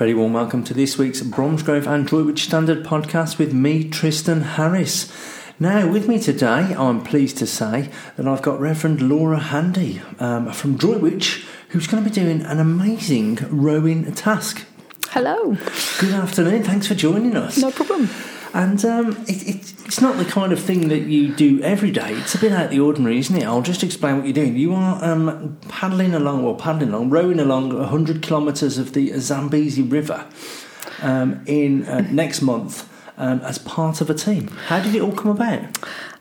Very warm welcome to this week's Bromsgrove and Droitwich Standard podcast with me, Tristan Harris. Now, with me today, I'm pleased to say that I've got Reverend Laura Handy um, from Droitwich, who's going to be doing an amazing rowing task. Hello. Good afternoon. Thanks for joining us. No problem. And um, it, it, it's not the kind of thing that you do every day. It's a bit out of the ordinary, isn't it? I'll just explain what you're doing. You are um, paddling along, or paddling along, rowing along 100 kilometres of the Zambezi River um, in uh, next month um, as part of a team. How did it all come about?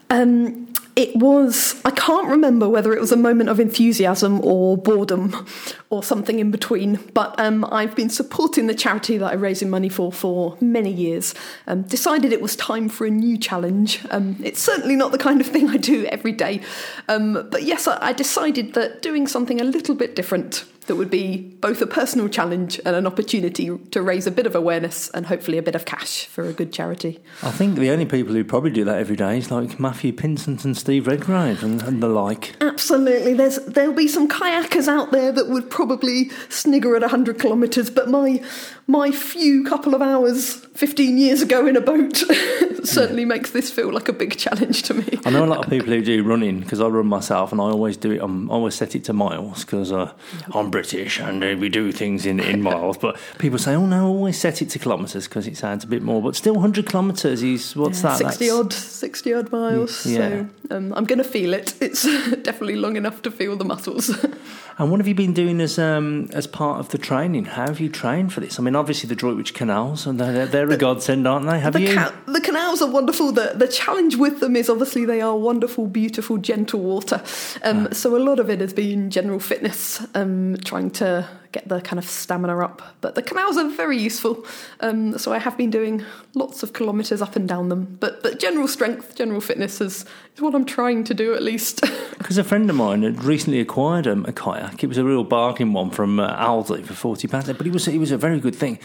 Um, it was, I can't remember whether it was a moment of enthusiasm or boredom or something in between, but um, I've been supporting the charity that I'm raising money for for many years. Um, decided it was time for a new challenge. Um, it's certainly not the kind of thing I do every day, um, but yes, I, I decided that doing something a little bit different that would be both a personal challenge and an opportunity to raise a bit of awareness and hopefully a bit of cash for a good charity. I think the only people who probably do that every day is like Matthew Pinsent and Steve Redgrave and, and the like. Absolutely. There's there'll be some kayakers out there that would probably snigger at 100 kilometres, but my my few couple of hours 15 years ago in a boat certainly yeah. makes this feel like a big challenge to me. I know a lot of people who do running because I run myself and I always do it. I'm, I always set it to miles because uh, I'm British and uh, we do things in, in miles. But people say, oh no, always set it to kilometres because it sounds a bit more. But still, 100 kilometres is what's yeah, that? 60 That's... odd, 60 odd miles. Yeah. So um, I'm going to feel it. It's definitely long enough to feel the muscles. and what have you been doing as um, as part of the training? How have you trained for this? I mean, obviously the Droitwich Canals, and they're, they're a godsend, aren't they? Have the you? Ca- the canals are wonderful. The, the challenge with them is obviously they are wonderful, beautiful, gentle water. Um, ah. So a lot of it has been general fitness, um, trying to get the kind of stamina up. But the canals are very useful. Um, so I have been doing lots of kilometres up and down them. But but general strength, general fitness is, is what I'm trying to do at least. Because a friend of mine had recently acquired um, a kayak. It was a real bargain one from uh, Aldi for forty pounds, but it was it was a very good thing.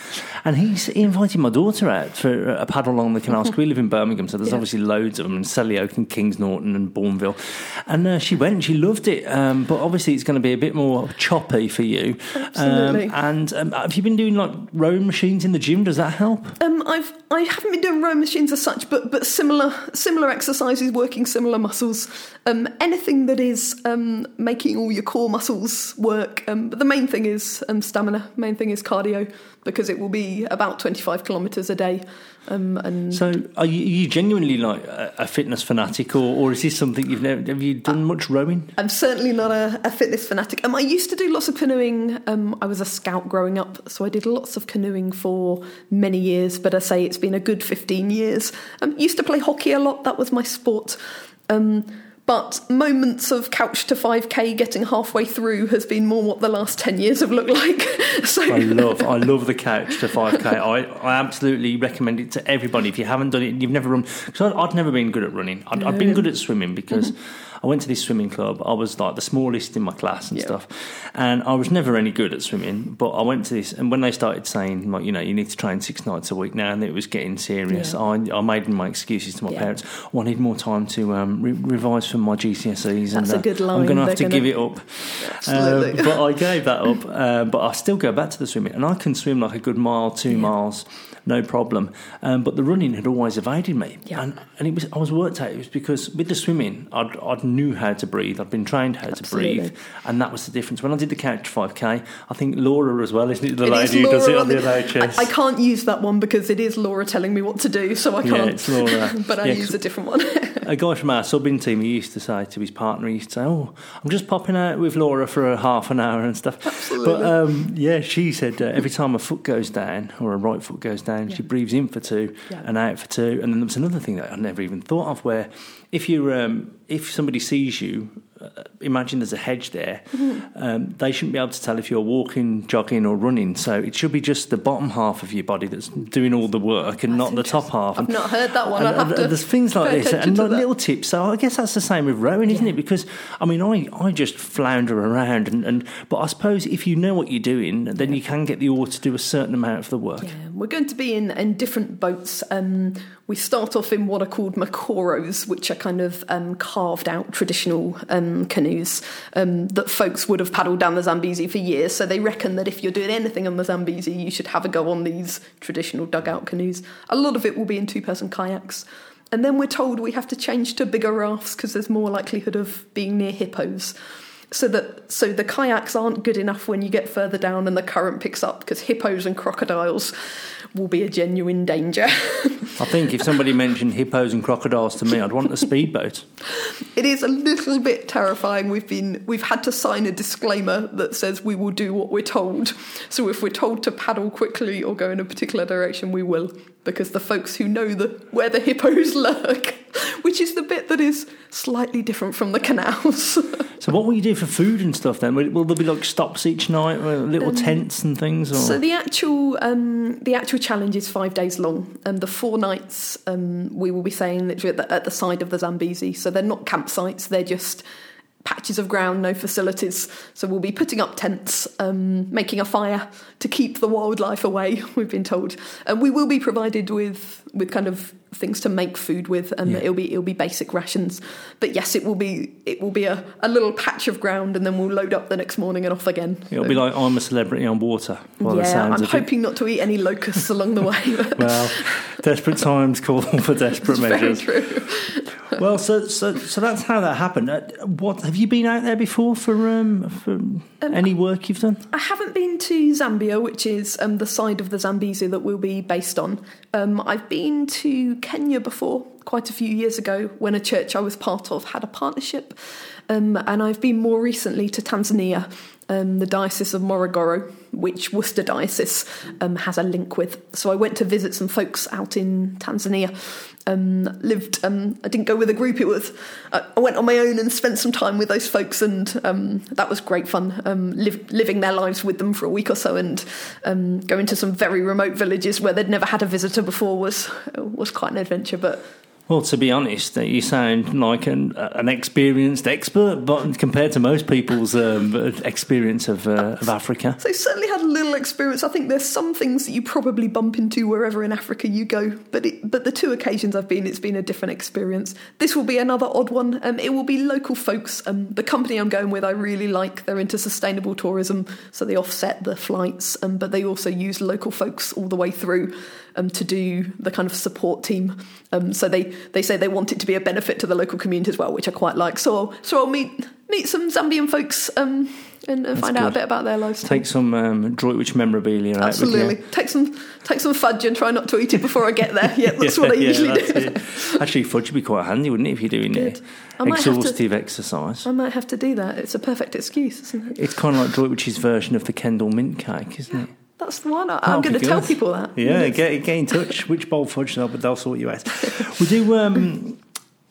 And he's, he invited my daughter out for a paddle along the canals. we live in Birmingham, so there's yeah. obviously loads of them in Selly Oak and Kings Norton and Bournville. And uh, she went, she loved it. Um, but obviously, it's going to be a bit more choppy for you. Absolutely. Um, and um, have you been doing like rowing machines in the gym? Does that help? Um, I've I haven't been doing rowing machines as such, but but similar similar exercises, working similar muscles. Um, anything that is um, making all your core muscles work. Um, but the main thing is um, stamina. Main thing is cardio because it will be about twenty five kilometres a day. Um, and so, are you, are you genuinely like a, a, fitness fanatic, or, or is this something you've never have you done uh, much rowing? I'm certainly not a, a fitness fanatic. Um, I used to do lots of canoeing. Um, I was a scout growing up, so I did lots of canoeing for many years. But I say it's been a good 15 years. Um, used to play hockey a lot. That was my sport. Um, but moments of couch to 5k getting halfway through has been more what the last 10 years have looked like. So i love i love the couch to 5k I, I absolutely recommend it to everybody. If you haven't done it and you've never run because I'd, never been good at running. I'd, I'd been good at swimming because mm-hmm I went to this swimming club. I was like the smallest in my class and stuff, and I was never any good at swimming. But I went to this, and when they started saying like, you know, you need to train six nights a week now, and it was getting serious, yeah. I, I made my excuses to my parents. Oh, I need more time to um, re- revise for my GCSEs, That's and uh, a good line. I'm going to have to gonna... give it up. Absolutely. Um, but I gave that up. Uh, but I still go back to the swimming, and I can swim like a good mile, two miles no problem. Um, but the running had always evaded me, yeah. and, and it was I was worked out. It was because with the swimming, I'd, I'd knew how to breathe. I'd been trained how Absolutely. to breathe, and that was the difference. When I did the couch five k, I think Laura as well, isn't it? The it lady who does it on the NHS. I, I, can't use that one because it is Laura telling me what to do, so I can't. Yeah, it's Laura. but I yeah, use a different one. a guy from our subbing team, he used to say to his partner, he used to say, "Oh, I'm just popping out with Laura for a half an hour and stuff." Absolutely. But um, yeah, she said uh, every time a foot goes down or a right foot goes down, yeah. she breathes in for two yeah. and out for two. And then there was another thing that I never even thought of, where if you um, if somebody sees you imagine there's a hedge there, mm-hmm. um, they shouldn't be able to tell if you're walking, jogging, or running. So it should be just the bottom half of your body that's doing all the work and that's not the top half. I've not heard that one. And, and, and there's things like this and little tips. So I guess that's the same with rowing, isn't yeah. it? Because I mean, I, I just flounder around, and, and but I suppose if you know what you're doing, then yeah. you can get the oar to do a certain amount of the work. Yeah, we're going to be in, in different boats. Um, we start off in what are called makoros, which are kind of um, carved out traditional. Um, um, canoes um, that folks would have paddled down the Zambezi for years. So they reckon that if you're doing anything on the Zambezi, you should have a go on these traditional dugout canoes. A lot of it will be in two person kayaks. And then we're told we have to change to bigger rafts because there's more likelihood of being near hippos so that so the kayaks aren't good enough when you get further down and the current picks up because hippos and crocodiles will be a genuine danger. I think if somebody mentioned hippos and crocodiles to me, I'd want a speedboat. it is a little bit terrifying. We've been we've had to sign a disclaimer that says we will do what we're told. So if we're told to paddle quickly or go in a particular direction, we will because the folks who know the where the hippos lurk, which is the bit that is slightly different from the canals. so what will you do for food and stuff then? Will, will there be like stops each night, little um, tents and things? Or? So the actual um, the actual challenge is five days long, and the four nights um, we will be saying literally at the, at the side of the Zambezi. So they're not campsites; they're just patches of ground, no facilities. So we'll be putting up tents, um, making a fire to keep the wildlife away. We've been told, and we will be provided with with kind of things to make food with, and yeah. it'll be it'll be basic rations. But yes, it will be it will be a, a little patch of ground, and then we'll load up the next morning and off again. It'll so, be like I'm a celebrity on water. Yeah, I'm hoping it. not to eat any locusts along the way. well, desperate times call for desperate measures. Very true well, so, so so that's how that happened. Uh, what have you been out there before for um, for um, any work you've done? I haven't been to Zambia, which is um, the side of the Zambezi that we'll be based on. Um, I've been to Kenya before, quite a few years ago, when a church I was part of had a partnership, um, and I've been more recently to Tanzania um, the Diocese of Morogoro, which Worcester Diocese um, has a link with. So I went to visit some folks out in Tanzania. Um, lived. Um, I didn't go with a group. It was. Uh, I went on my own and spent some time with those folks, and um, that was great fun. Um, living their lives with them for a week or so, and going to some very remote villages where they'd never had a visitor before was was quite an adventure. But well, to be honest, you sound like an, an experienced expert, but compared to most people's um, experience of, uh, of Africa. So, certainly had a little experience. I think there's some things that you probably bump into wherever in Africa you go, but it, but the two occasions I've been, it's been a different experience. This will be another odd one. Um, it will be local folks. Um, the company I'm going with, I really like. They're into sustainable tourism, so they offset the flights, um, but they also use local folks all the way through um, to do the kind of support team. Um, so they, they say they want it to be a benefit to the local community as well, which I quite like. So so I'll meet meet some Zambian folks um, and, and find good. out a bit about their lives. Take some um, Droitwich memorabilia. Absolutely. Take some take some fudge and try not to eat it before I get there. Yeah, that's yeah, what I yeah, usually do. Actually, fudge would be quite handy, wouldn't it, if you're doing it? Exhaustive to, exercise. I might have to do that. It's a perfect excuse, isn't it? It's kind of like Droitwich's version of the Kendal mint cake, isn't it? That's the one. I'm going to tell people that. Yeah, get, get in touch. Wychbold fudge they'll, they'll sort you out. We do. Um,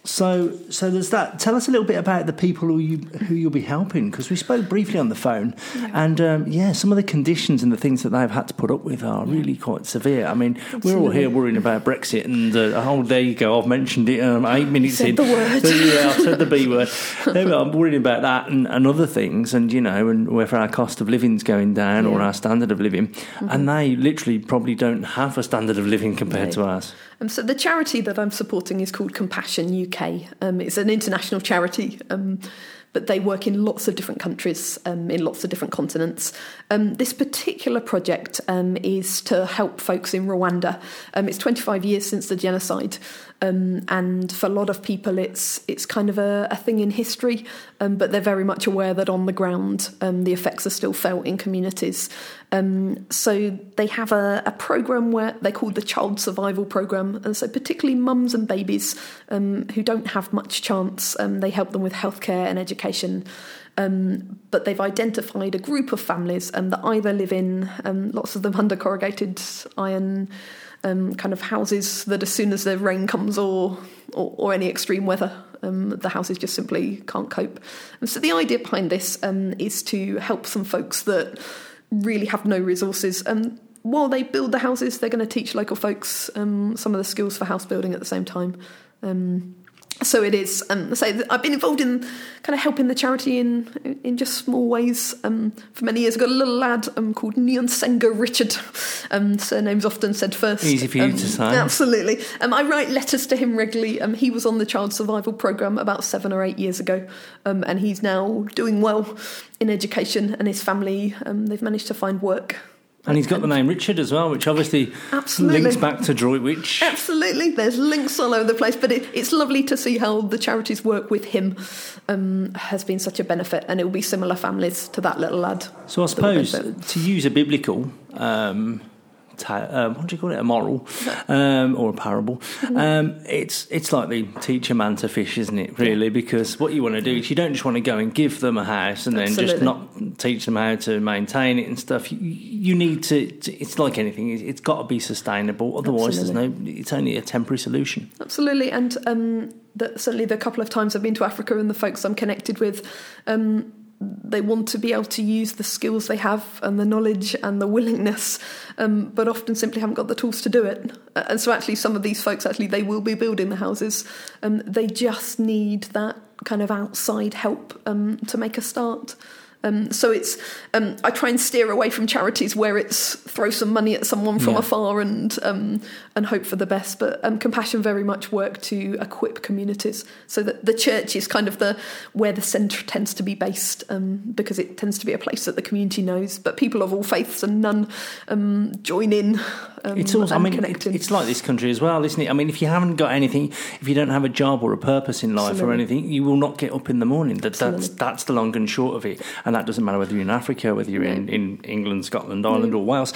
so, so there's that. Tell us a little bit about the people who you who you'll be helping, because we spoke briefly on the phone, yeah. and um, yeah, some of the conditions and the things that they've had to put up with are really quite severe. I mean, Absolutely. we're all here worrying about Brexit, and uh, oh, there you go. I've mentioned it um, eight minutes in. The word. yeah, I said the B word. I'm worrying about that and, and, other things, and you know, and whether our cost of living's going down yeah. or our standard of living, mm-hmm. and they literally probably don't have a standard of living compared to ours. Um, so the charity that I'm supporting is called Compassion UK. Um, it's an international charity. Um, but they work in lots of different countries, um, in lots of different continents. Um, this particular project um, is to help folks in Rwanda. It's 25 years since the genocide, um, and for a lot of people, it's it's kind of a, a thing in history, um, but they're very much aware that on the ground, the effects are still felt in communities. so they have a, a program where they call the Child Survival Program, and so particularly mums and babies who don't have much chance, they help them with healthcare and education education. Um, but they've identified a group of families um, that either live in um, lots of them under corrugated iron um, kind of houses that as soon as the rain comes or or, or any extreme weather, um, the houses just simply can't cope. And so the idea behind this um, is to help some folks that really have no resources. And while they build the houses, they're going to teach local folks some of the skills for house building at the same time. So it is. Um, so I've been involved in kind of helping the charity in in just small ways um, for many years. I've got a little lad um, called Nyonsenga Richard. Um, surname's often said first. Easy for you Um, to say. Absolutely. Um, I write letters to him regularly. Um, he was on the child survival program about seven or eight years ago, um, and he's now doing well in education. And his family, um, they've managed to find work. And he's got the name Richard as well, which obviously Absolutely. links back to Droitwich. Absolutely, there's links all over the place, but it, it's lovely to see how the charities work with him um, has been such a benefit, and it will be similar families to that little lad. So I suppose to use a biblical, um, ta- um, what do you call it, a moral um, or a parable, Mm-hmm. um, it's it's like the teach a man to fish, isn't it? Really, because what you want to do is you don't just want to go and give them a house and then just not teach them how to maintain it and stuff. You, you need to, to- It's like anything; it's- it's got to be sustainable. Otherwise, there's no. It's only a temporary solution. Absolutely, and um, the, certainly the couple of times I've been to Africa and the folks I'm connected with, um, they want to be able to use the skills they have and the knowledge and the willingness, um, but often simply haven't got the tools to do it. Uh, And so, actually, some of these folks actually they will be building the houses. Um, they just need that kind of outside help um, to make a start. Um, so it's um, I try and steer away from charities where it's throw some money at someone from Yeah. afar and um, and hope for the best. But um, compassion very much work to equip communities so that the church is kind of the where the centre tends to be based um, because it tends to be a place that the community knows. But people of all faiths and none um, join in. Um, It's also, I mean, it, in. it's like this country as well, isn't it? I mean, if you haven't got anything, if you don't have a job or a purpose in life or anything, you will not get up in the morning. That, that's that's the long and short of it, and that doesn't matter whether you're in Africa, whether you're in, in England, Scotland, Ireland, or Wales.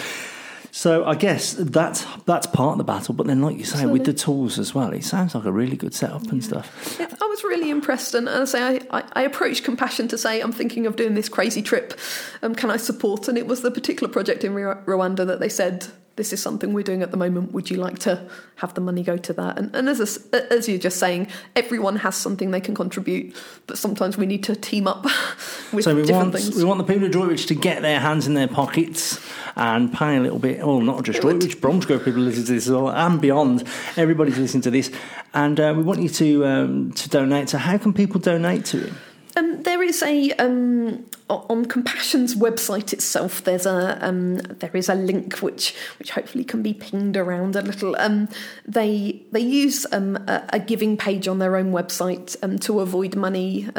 So I guess that's that's part of the battle. But then, like you say, with the tools as well, it sounds like a really good setup and stuff. Yeah, I was really impressed, and as I say, I, I, I approached Compassion to say, I'm thinking of doing this crazy trip. Um, can I support? And it was the particular project in Rwanda that they said, this is something we're doing at the moment. Would you like to have the money go to that? And, and as, a as you're just saying, everyone has something they can contribute, but sometimes we need to team up with So we different want things. we want the people of Droitwich to get their hands in their pockets and pay a little bit. Well, not just. Droitwich, Bromsgrove people listen to this as well, and beyond. Everybody's listening to this, and uh, we want you to um, to donate. So how can people donate to it? Um, there is a um, on Compassion's website itself. There's a um, there is a link which which hopefully can be pinged around a little. Um, they they use um, a, a giving page on their own website um, to avoid money.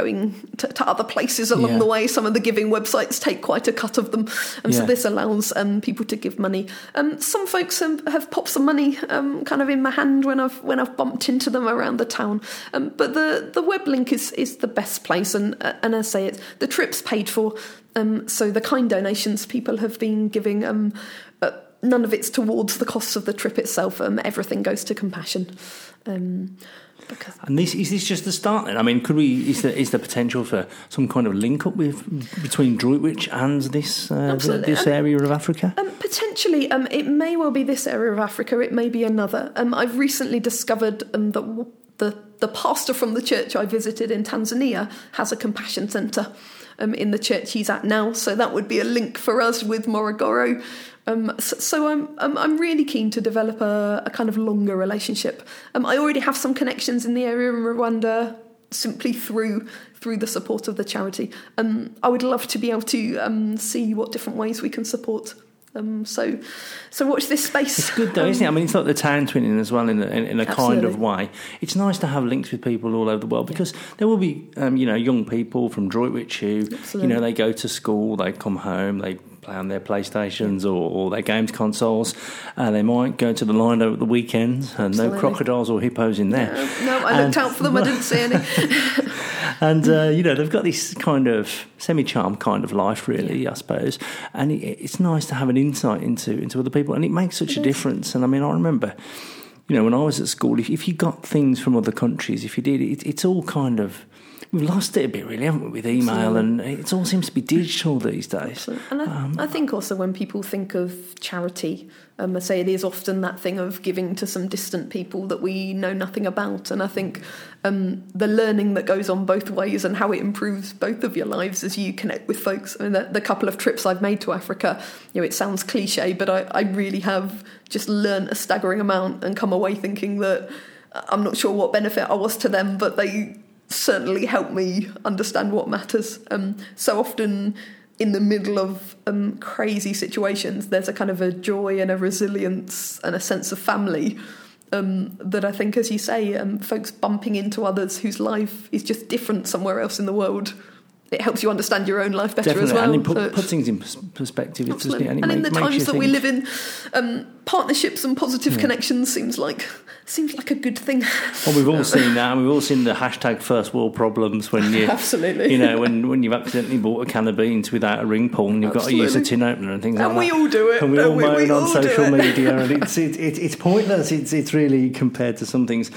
Going to, to other places along Yeah. the way, some of the giving websites take quite a cut of them, and so this allows um, people to give money. Um, some folks um, have popped some money um, kind of in my hand when I've when I've bumped into them around the town. Um, but the, the web link is, is the best place, and uh, and I say it, the trip's paid for. Um, so the kind donations people have been giving, um, uh, none of it's towards the costs of the trip itself. Um, everything goes to compassion. Um, because And this is this just the start? Then I mean, could we? Is there is there potential for some kind of link up with between Droitwich and this uh, this area of Africa? Um, potentially, um, it may well be this area of Africa. It may be another. Um, I've recently discovered um, that w- the the pastor from the church I visited in Tanzania has a compassion centre um, in the church he's at now. So that would be a link for us with Morogoro. Um, so, so I'm, I'm I'm really keen to develop a, a kind of longer relationship. Um, I already have some connections in the area in Rwanda simply through through the support of the charity. Um, I would love to be able to um, see what different ways we can support. Um, so, so watch this space. It's good though, isn't it? I mean, it's like the town twinning as well in a, in, in a kind of way. It's nice to have links with people all over the world because there will be, um, you know, young people from Droitwich who, you know, they go to school, they come home, they play on their PlayStations or, or their games consoles, and they might go to the Lido at the weekends, and no crocodiles or hippos in there. Uh, no, I looked And- out for them. I didn't see any. and uh, you know they've got this kind of semi-charm kind of life really i suppose and it, it's nice to have an insight into into other people and it makes such a difference and i mean i remember you know when i was at school if, if you got things from other countries if you did it, it's all kind of we've lost it a bit really haven't we with email and it all seems to be digital these days And I, Um, I think also when people think of charity, um, I say it is often that thing of giving to some distant people that we know nothing about. And I think um, the learning that goes on both ways and how it improves both of your lives as you connect with folks. I mean, the, the couple of trips I've made to Africa, you know, it sounds cliche, but I, I really have just learned a staggering amount and come away thinking that I'm not sure what benefit I was to them, but they certainly helped me understand what matters. Um, so often in the middle of um, crazy situations, there's a kind of a joy and a resilience and a sense of family um, that I think, as you say, um, folks bumping into others whose life is just different somewhere else in the world. It helps you understand your own life better Definitely, as well. and it put, So- put things in perspective. It doesn't? Absolutely. And, And in the times that we live in, um, partnerships and positive connections seems like seems like a good thing. Well, we've all seen that, we've all seen the hashtag first world problems when you, Absolutely. you know, when, when you've accidentally bought a can of beans without a ring pull and you've got to use a tin opener and things And like that. And we all do it, And we all we? moan We on all social media, and it's, it's, it's, it's pointless. It's, it's really compared to some things.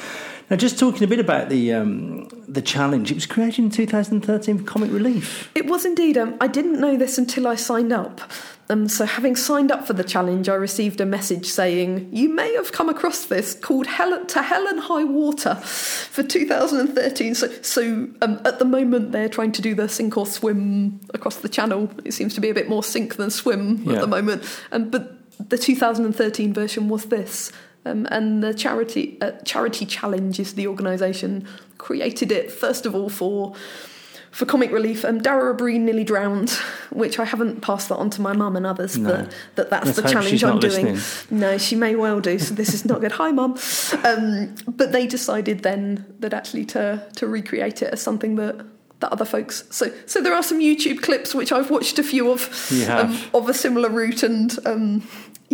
Now, just talking a bit about the um, the challenge, it was created in 2013 for Comic Relief. It was indeed. Um, I didn't know this until I signed up. Um, so, having signed up for the challenge, I received a message saying, You may have come across this called Hell, To Hell and High Water for 2013. So, so um, at the moment, they're trying to do the sink or swim across the channel. It seems to be a bit more sink than swim Yeah. at the moment. Um, but the 2013 version was this. Um, and the charity uh, charity challenge is the organisation created it first of all for for comic relief. Um, Dara Ó Briain nearly drowned, which I haven't passed that on to my mum and others. No. That, that that's Let's the challenge I'm doing. listening. No, she may well do. So this is not good. Hi, mum. Um, but they decided then that actually to to recreate it as something that. That other folks, so so there are some YouTube clips which I've watched a few of, Um, of a similar route, and um,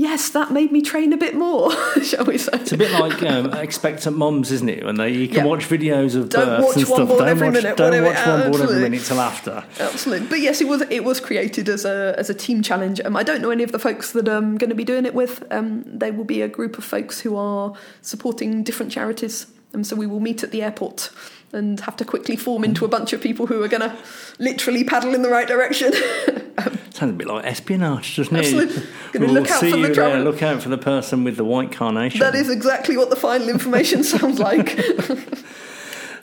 yes, that made me train a bit more, shall we say? It's a bit like um, expectant mums, isn't it? When they you can Yeah. watch videos of Don't births watch and stuff. don't every watch, minute, don't watch one born every minute till after. Absolutely, but yes, it was it was created as a as a team challenge. Um, I don't know any of the folks that I'm going to be doing it with. Um, they will be a group of folks who are supporting different charities, and so we will meet at the airport and have to quickly form into a bunch of people who are going to literally paddle in the right direction. Sounds a bit like espionage, doesn't it? Absolutely. We'll look out see for the you there. Look out for the person with the white carnation. that is exactly what the final information sounds like.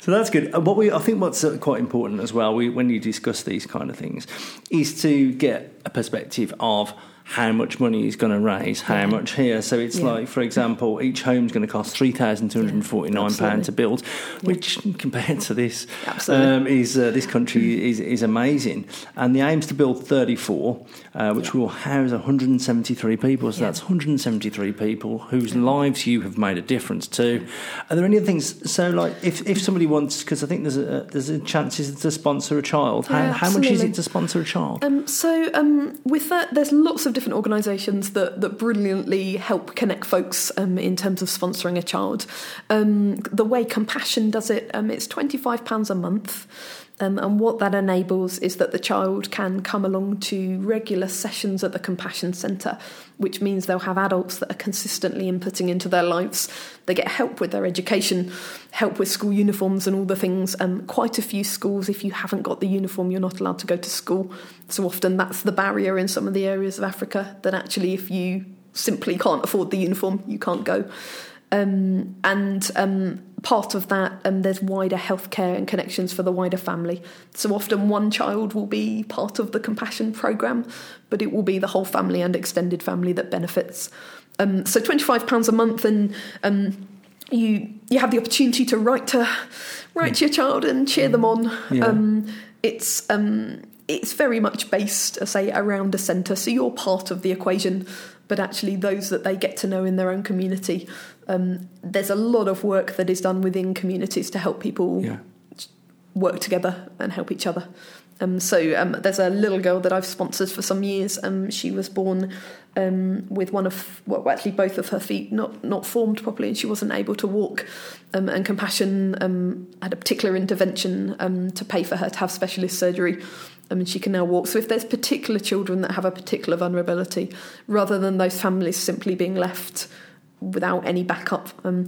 So that's good. Uh, What we, I think, what's uh, quite important as well, we, when you discuss these kind of things, is to get a perspective of how much money is going to raise, how Yeah. much here. So it's Yeah. like, for example, each home's going to cost three thousand two hundred and forty nine pounds to build, which compared to this, um, is uh, this country is is amazing. And the aim's to build thirty four, uh, which will house one hundred and seventy three people. So that's one hundred and seventy three people whose lives you have made a difference to. Are there any other things? So, like, if, if somebody wants, because I think there's a there's a chances to sponsor a child. How, how much is it to sponsor a child? Um, so um, with that, there's lots of different organisations that, that brilliantly help connect folks um, in terms of sponsoring a child. Um, the way Compassion does it, um, it's twenty five pounds a month. Um, and what that enables is that the child can come along to regular sessions at the Compassion Centre, which means they'll have adults that are consistently inputting into their lives. They get help with their education, help with school uniforms and all the things. Um, quite a few schools, if you haven't got the uniform, you're not allowed to go to school. So often that's the barrier in some of the areas of Africa that actually, if you simply can't afford the uniform, you can't go. Um, and um, part of that, and there's wider healthcare and connections for the wider family. So often one child will be part of the compassion program, but it will be the whole family and extended family that benefits. Um, so twenty-five pounds a month, and um, you you have the opportunity to write to write to your child and cheer them on. Yeah. Um, it's um, it's very much based, say, around a centre. So you're part of the equation, but actually those that they get to know in their own community. Um, there's a lot of work that is done within communities to help people Yeah. work together and help each other. Um, so um, there's a little girl that I've sponsored for some years. Um, she was born um, with one of, well, actually both of her feet not not formed properly, and she wasn't able to walk. Um, and Compassion um, had a particular intervention um, to pay for her to have specialist surgery. Um, and she can now walk. So if there's particular children that have a particular vulnerability, rather than those families simply being left without any backup. Um,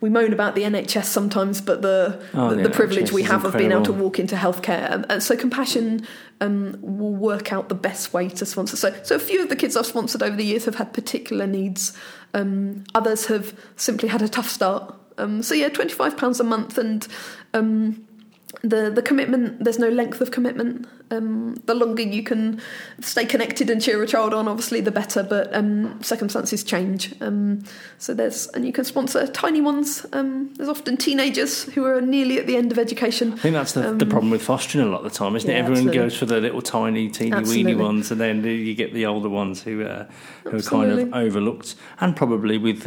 we moan about the NHS sometimes, but the Oh, the, the the privilege NHS we have of being able to walk into healthcare. And so Compassion um, will work out the best way to sponsor. So, so a few of the kids I've sponsored over the years have had particular needs. Um, others have simply had a tough start. Um, so yeah, twenty five pounds a month, and um, the the commitment there's no length of commitment um, the longer you can stay connected and cheer a child on obviously the better but um, circumstances change um, so there's and you can sponsor tiny ones um, there's often teenagers who are nearly at the end of education I think that's the, the problem with fostering a lot of the time, isn't it? Um, Everyone absolutely. goes for the little tiny, teeny, Absolutely. weeny ones, and then you get the older ones who, uh, who are kind of overlooked, and probably with.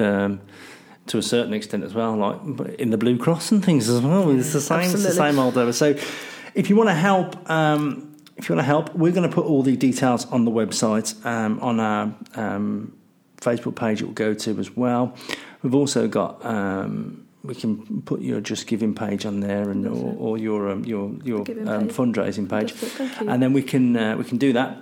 To a certain extent as well, like in the Blue Cross and things as well. It's the same. It's the same old over. So, if you want to help, um, if you want to help, we're going to put all the details on the website um, on our um, Facebook page. It will go to as well. We've also got. Um, we can put your Just Giving page on there, and or, or your um, your your um, fundraising page, Fantastic, thank you. and then we can uh, we can do that.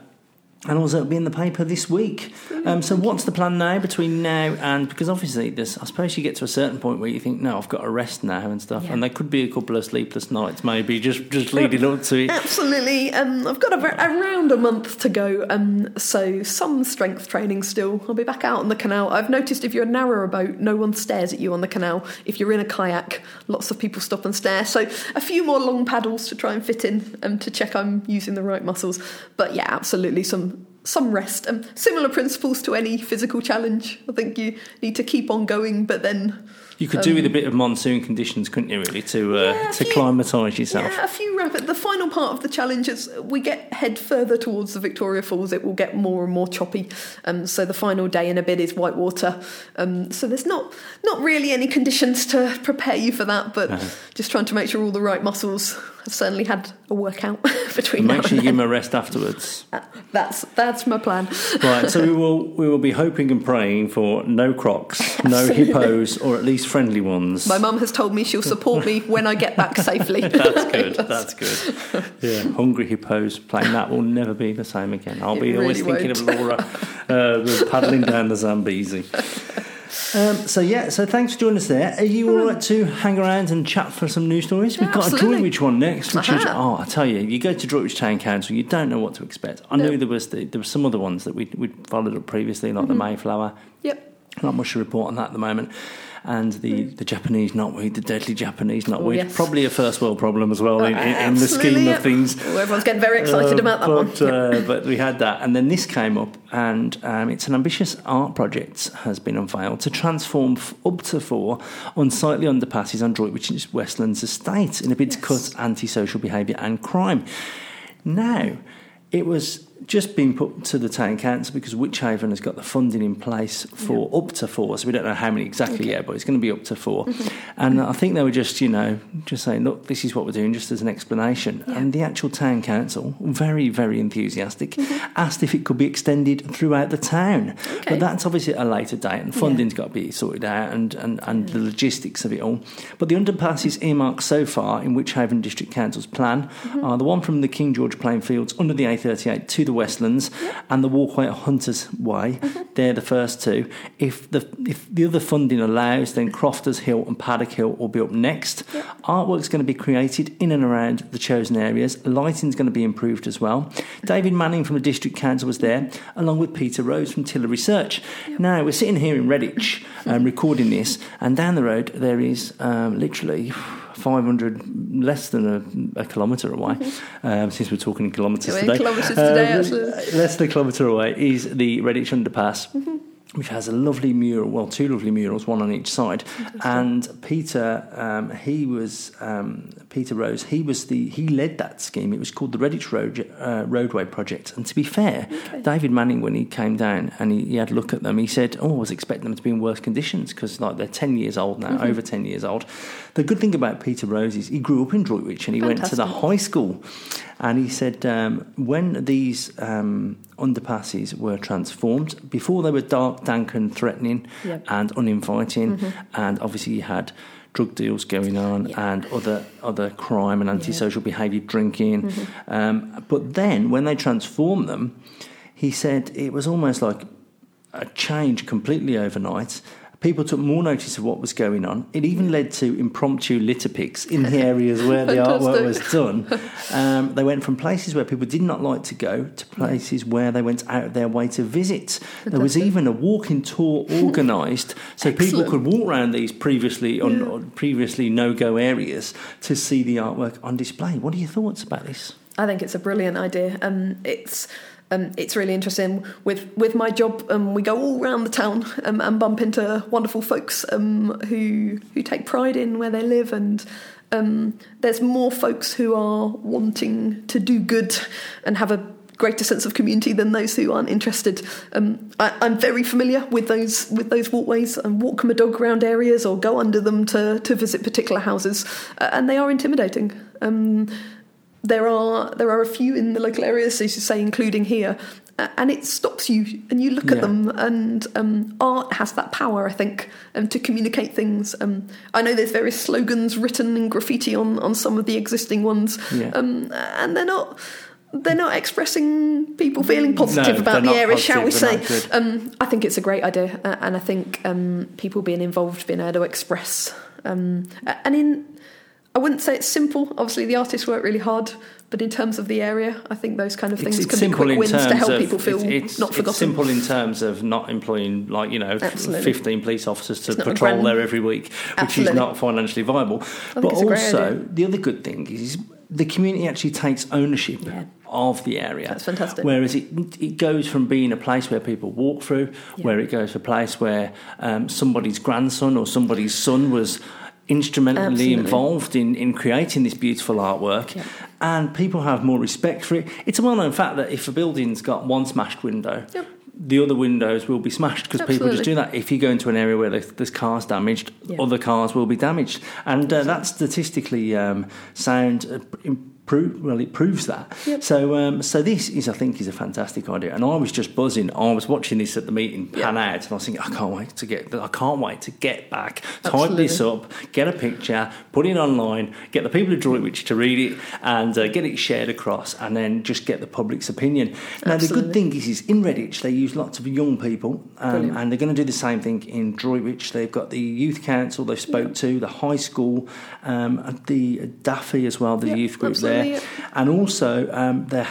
And also, it'll be in the paper this week. Um, so, what's the plan now between now and because obviously, this I suppose you get to a certain point where you think, no, I've got to rest now and stuff, Yeah. and there could be a couple of sleepless nights, maybe just just leading up to it. Absolutely. Um, I've got a, around a month to go, um, so some strength training still. I'll be back out on the canal. I've noticed if you're a narrower boat, no one stares at you on the canal. If you're in a kayak, lots of people stop and stare. So a few more long paddles to try and fit in um, to check I'm using the right muscles. But yeah, absolutely some some rest. Um, similar principles to any physical challenge. I think you need to keep on going, but then You could do with a bit of monsoon conditions, couldn't you? Really, to uh, Um, Yeah, to climatise yourself. Yeah, a few rapid. The final part of the challenge is we get head further towards the Victoria Falls. It will get more and more choppy. Um, so the final day in a bit is whitewater. Um, so there's not not really any conditions to prepare you for that, but just trying to make sure all the right muscles. I've certainly had a workout between now Make sure you give them a rest afterwards. That's that's my plan. Right, so we will we will be hoping and praying for no crocs, no hippos, or at least friendly ones. My mum has told me she'll support me when I get back safely. That's good. That's good. Yeah, hungry hippos playing that will never be the same again. I'll It be always really thinking of Laura uh, paddling down the Zambezi. Um, so yeah, so thanks for joining us there. Are you all right to hang around and chat for some news stories? We've got a Absolutely. Droitwich one next, which is oh, I tell you, you go to Droitwich Town Council, you don't know what to expect. I No. knew there was the, there were some other ones that we we followed up previously, like the Mm-hmm. Mayflower. Yep. Not much to report on that at the moment. And the, the Japanese knotweed, the deadly Japanese knotweed, Oh, yes. probably a first world problem as well in, in, in the scheme of things. Oh, everyone's getting very excited Uh, about that but, one. Uh, but we had that, and then this came up, and um, it's an ambitious art project has been unveiled to transform f- up to four unsightly underpasses on Droitwich's Westlands estate in a bid to cut antisocial behaviour and crime. Now, it was just been put to the town council because Wychavon has got the funding in place for up to four. So we don't know how many exactly yet, but it's going to be up to 4 And I think they were just, you know, just saying, look, this is what we're doing, just as an explanation. And the actual town council, very, very enthusiastic, mm-hmm. asked if it could be extended throughout the town. Okay. But that's obviously at a later date, and funding's got to be sorted out, and, and, and the mm. logistics of it all. But the underpasses earmarked so far in Wychavon District Council's plan mm-hmm. are the one from the King George playing fields under the A38 to the Westlands, and the walkway at Hunters Way. They're the first two. If the if the other funding allows, then Crofters Hill and Paddock Hill will be up next. Artwork's going to be created in and around the chosen areas. Lighting's going to be improved as well. David Manning from the District Council was there, along with Peter Rose from Tiller Research. Now we're sitting here in Redditch um, recording this, and down the road there is um, literally. 500 less than a, a kilometre away, um, since we're talking in kilometres today. kilometres today, Um, less than a kilometre away is the Redditch Underpass. Which has a lovely mural, well, two lovely murals, one on each side. And Peter, um, he was um, Peter Rose. He was the he led that scheme. It was called the Redditch Road, uh, Roadway Project. And to be fair, David Manning, when he came down and he, he had a look at them, he said, "Oh, I was expecting them to be in worse conditions because like they're ten years old now, Mm-hmm. over ten years old." The good thing about Peter Rose is he grew up in Droitwich and he went to the high school. And he said um, when these um, underpasses were transformed, before they were dark, dank, and threatening Yep. and uninviting, and obviously you had drug deals going on Yeah. and other other crime and antisocial behaviour, drinking. Um, but then when they transformed them, he said it was almost like a change completely overnight. People took more notice of what was going on. It even led to impromptu litter picks in the areas where the artwork was done. Um, they went from places where people did not like to go to places where they went out of their way to visit. There was even a walking tour organised so people could walk around these previously on, on previously no go areas to see the artwork on display. What are your thoughts about this? I think it's a brilliant idea. Um, it's um, it's really interesting. With with my job, um, we go all around the town um, and bump into wonderful folks um, who who take pride in where they live, and um, there's more folks who are wanting to do good and have a greater sense of community than those who aren't interested. Um, I, I'm very familiar with those with those walkways and walk my dog around areas or go under them to to visit particular houses, uh, and they are intimidating. There are there are a few in the local areas, as you say, including here, and it stops you and you look Yeah. at them. And um, art has that power, I think, um, to communicate things. Um, I know there's various slogans written in graffiti on on some of the existing ones, Yeah. um, and they're not. They're not expressing people feeling positive No, about the area, shall we say? Um, I think it's a great idea, uh, and I think um, people being involved, being able to express, um, and in, I wouldn't say it's simple. Obviously, the artists work really hard, but in terms of the area, I think those kind of things it's, it's can be quick wins to help of people feel it's, it's, not it's forgotten. simple in terms of not employing like you know Absolutely. 15 police officers to It's patrol there every week which Absolutely. is not financially viable but it's also the other good thing is the community actually takes ownership Yeah. of the area That's fantastic. whereas it it goes from being a place where people walk through Yeah. where it goes to a place where um, somebody's grandson or somebody's son was instrumentally Absolutely. involved in, in creating this beautiful artwork Yeah. and people have more respect for it. It's a well known fact that if a building's got one smashed window, Yep. the other windows will be smashed because people just do that. If you go into an area where there's, there's cars damaged, Yeah. other cars will be damaged. And uh, that's statistically um, sound. Uh, improve, well, it proves that. Yep. So, um, so this is, I think, is a fantastic idea. And I was just buzzing. I was watching this at the meeting pan out, and I was thinking, I can't wait to get, I can't wait to get back, type this up, get a picture, put it online, get the people who draw it, which to read it, and uh, get it shared across, and then just get the public's opinion. Now, the good thing is, is in Redditch they use lots of young people, um, and they're going to do the same thing in Droitwich. They've got the youth council they spoke to, the high school, um, the Daffy as well, the Yeah, youth group absolutely, there, and also um, they're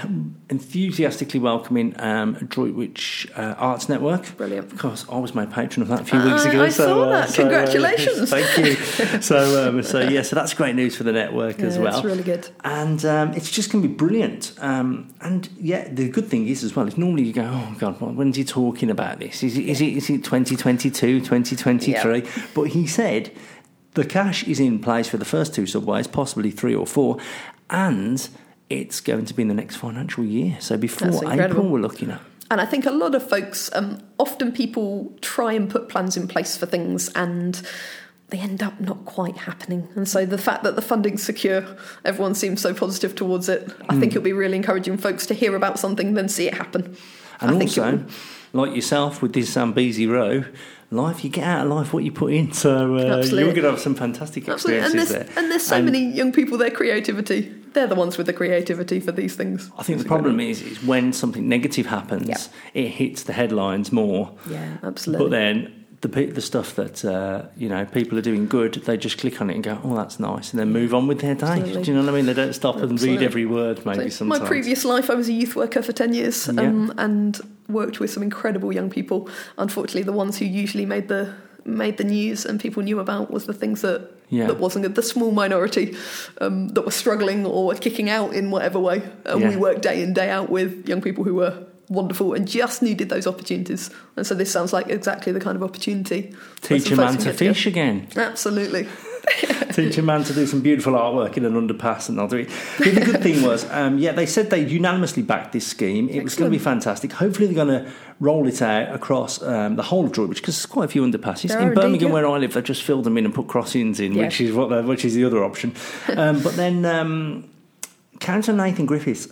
enthusiastically welcoming um, Droitwich uh, Arts Network. Brilliant. Of course, I was my patron of that a few weeks I- ago. I so, saw uh, that. so, uh, Congratulations. thank you. so, um, so yeah, so that's great news for the network as well it's really good. and um, it's just going to be brilliant. Um, and yeah, the good thing is as well, is normally you go, oh God, when's he talking about this? Is it, is it, is it 2022, 2023? But he said the cash is in place for the first two subways, possibly three or four, and it's going to be in the next financial year. So before April, we're looking at. And I think a lot of folks, um, often people try and put plans in place for things and they end up not quite happening. And so the fact that the funding's secure, everyone seems so positive towards it. I Hmm. think it'll be really encouraging folks to hear about something, then see it happen. And I also, like yourself with this Zambezi row, life, you get out of life what you put in. So uh, you're going to have some fantastic Absolutely. And experiences there's, there. and there's so And- many young people, their creativity, they're the ones with the creativity for these things. I think the problem is, is when something negative happens, it hits the headlines more. Yeah, absolutely. But then the the stuff that uh, you know people are doing good, they just click on it and go, "Oh, that's nice," and then move on with their day. Absolutely. Do you know what I mean? They don't stop and read every word. Maybe So my previous life, I was a youth worker for 10 years um, and worked with some incredible young people. Unfortunately, the ones who usually made the made the news and people knew about was the things that Yeah. that wasn't good. The small minority um, that were struggling or were kicking out in whatever way. And we worked day in day out with young people who were wonderful and just needed those opportunities. And so this sounds like exactly the kind of opportunity. Teach a man to fish again. Absolutely. Teach a man to do some beautiful artwork in an underpass, and they'll do it. The good thing was, um, yeah, they said they unanimously backed this scheme. It was going to be fantastic. Hopefully, they're going to roll it out across um, the whole of Droitwich because there's quite a few underpasses There in Birmingham, indeed, yeah. where I live. They've just filled them in and put crossings in, Yeah. which is what, which is the other option. Um, but then. Um, Councillor Nathan Griffiths,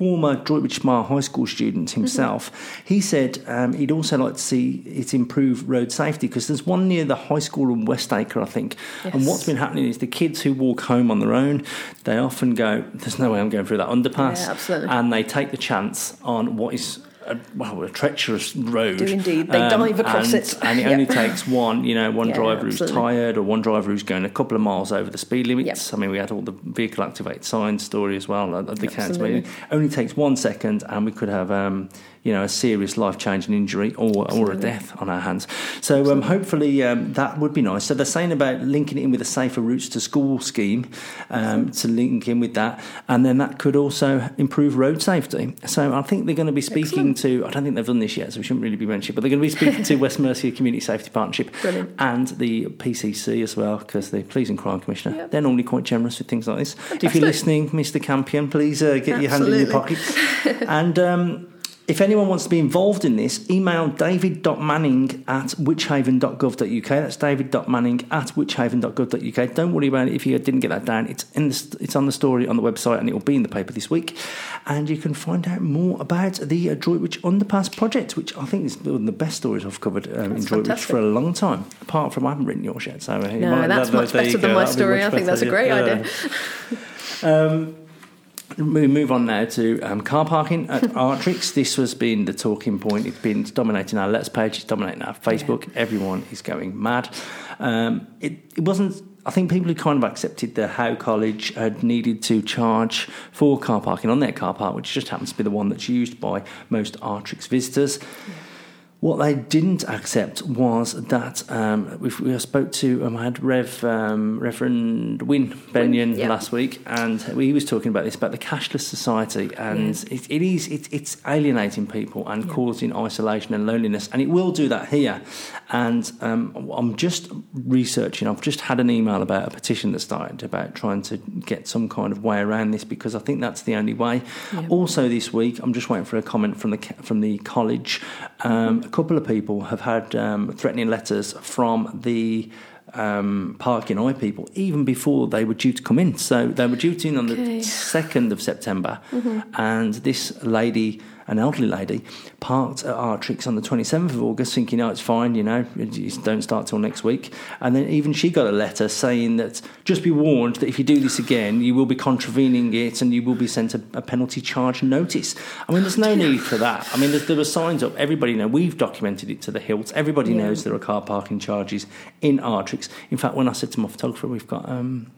former Droitwich Smile High School student himself, he said um, he'd also like to see it improve road safety because there's one near the high school in Westacre, I think. And what's been happening is the kids who walk home on their own, they often go, "There's no way I'm going through that underpass," Yeah, and they take the chance on what is. A, well, a treacherous road. Do indeed. They dive across and, it. and it Yeah. only takes one, you know, one Yeah, driver who's absolutely. tired or one driver who's going a couple of miles over the speed limits. Yep. I mean, we had all the vehicle activated signs story as well at the council Absolutely. meeting. Only takes one second, and we could have, um, you know, a serious life changing injury or or a death on our hands. So um, hopefully um, that would be nice. So they're saying about linking it in with a safer routes to school scheme um, to link in with that, and then that could also improve road safety. So I think they're going to be speaking to. I don't think they've done this yet, so we shouldn't really be mentioning. But they're going to be speaking to West Mercia Community Safety Partnership Brilliant. and the PCC as well, because the Police and Crime Commissioner Yep. they're normally quite generous with things like this. If you're listening, Mr. Campion, please uh, get your hand in your pocket. and um, if anyone wants to be involved in this, email david.manning at wychavon.gov.uk. That's david.manning at wychavon.gov.uk. Don't worry about it if you didn't get that down. It's in the, it's on the story on the website and it will be in the paper this week. And you can find out more about the Droitwich Underpass project, which I think is one of the best stories I've covered um, in Droitwich fantastic. for a long time. Apart from I haven't written yours yet. So No, might- that's that- much better than my story. I think that's a great yeah. idea. Um, we move on now to um, car parking at Artrix. This has been the talking point. It's been dominating our Let's page. It's dominating our Facebook. Everyone is going mad. Um, it, it wasn't. I think people who kind of accepted that Howe College had needed to charge for car parking on their car park, which just happens to be the one that's used by most Artrix visitors. What they didn't accept was that um, we, we spoke to um, I had Rev um, Reverend Win Benyon yeah. last week, and he was talking about this about the cashless society, and it, it is it, it's alienating people and causing isolation and loneliness, and it will do that here. And um, I'm just researching. I've just had an email about a petition that started about trying to get some kind of way around this because I think that's the only way. Also, this week I'm just waiting for a comment from the from the college. Um, a couple of people have had um, threatening letters from the um, ParkingEye people even before they were due to come in. So they were due to in on the second of September, and this lady. An elderly lady parked at Artrix on the 27th of August, thinking, "Oh, it's fine, you know, you don't start till next week." And then even she got a letter saying that just be warned that if you do this again, you will be contravening it and you will be sent a, a penalty charge notice. I mean, there's no need for that. I mean, there's, there were signs up. Everybody know we've documented it to the hilt. Everybody Yeah. knows there are car parking charges in Artrix. In fact, when I said to my photographer, we've got um,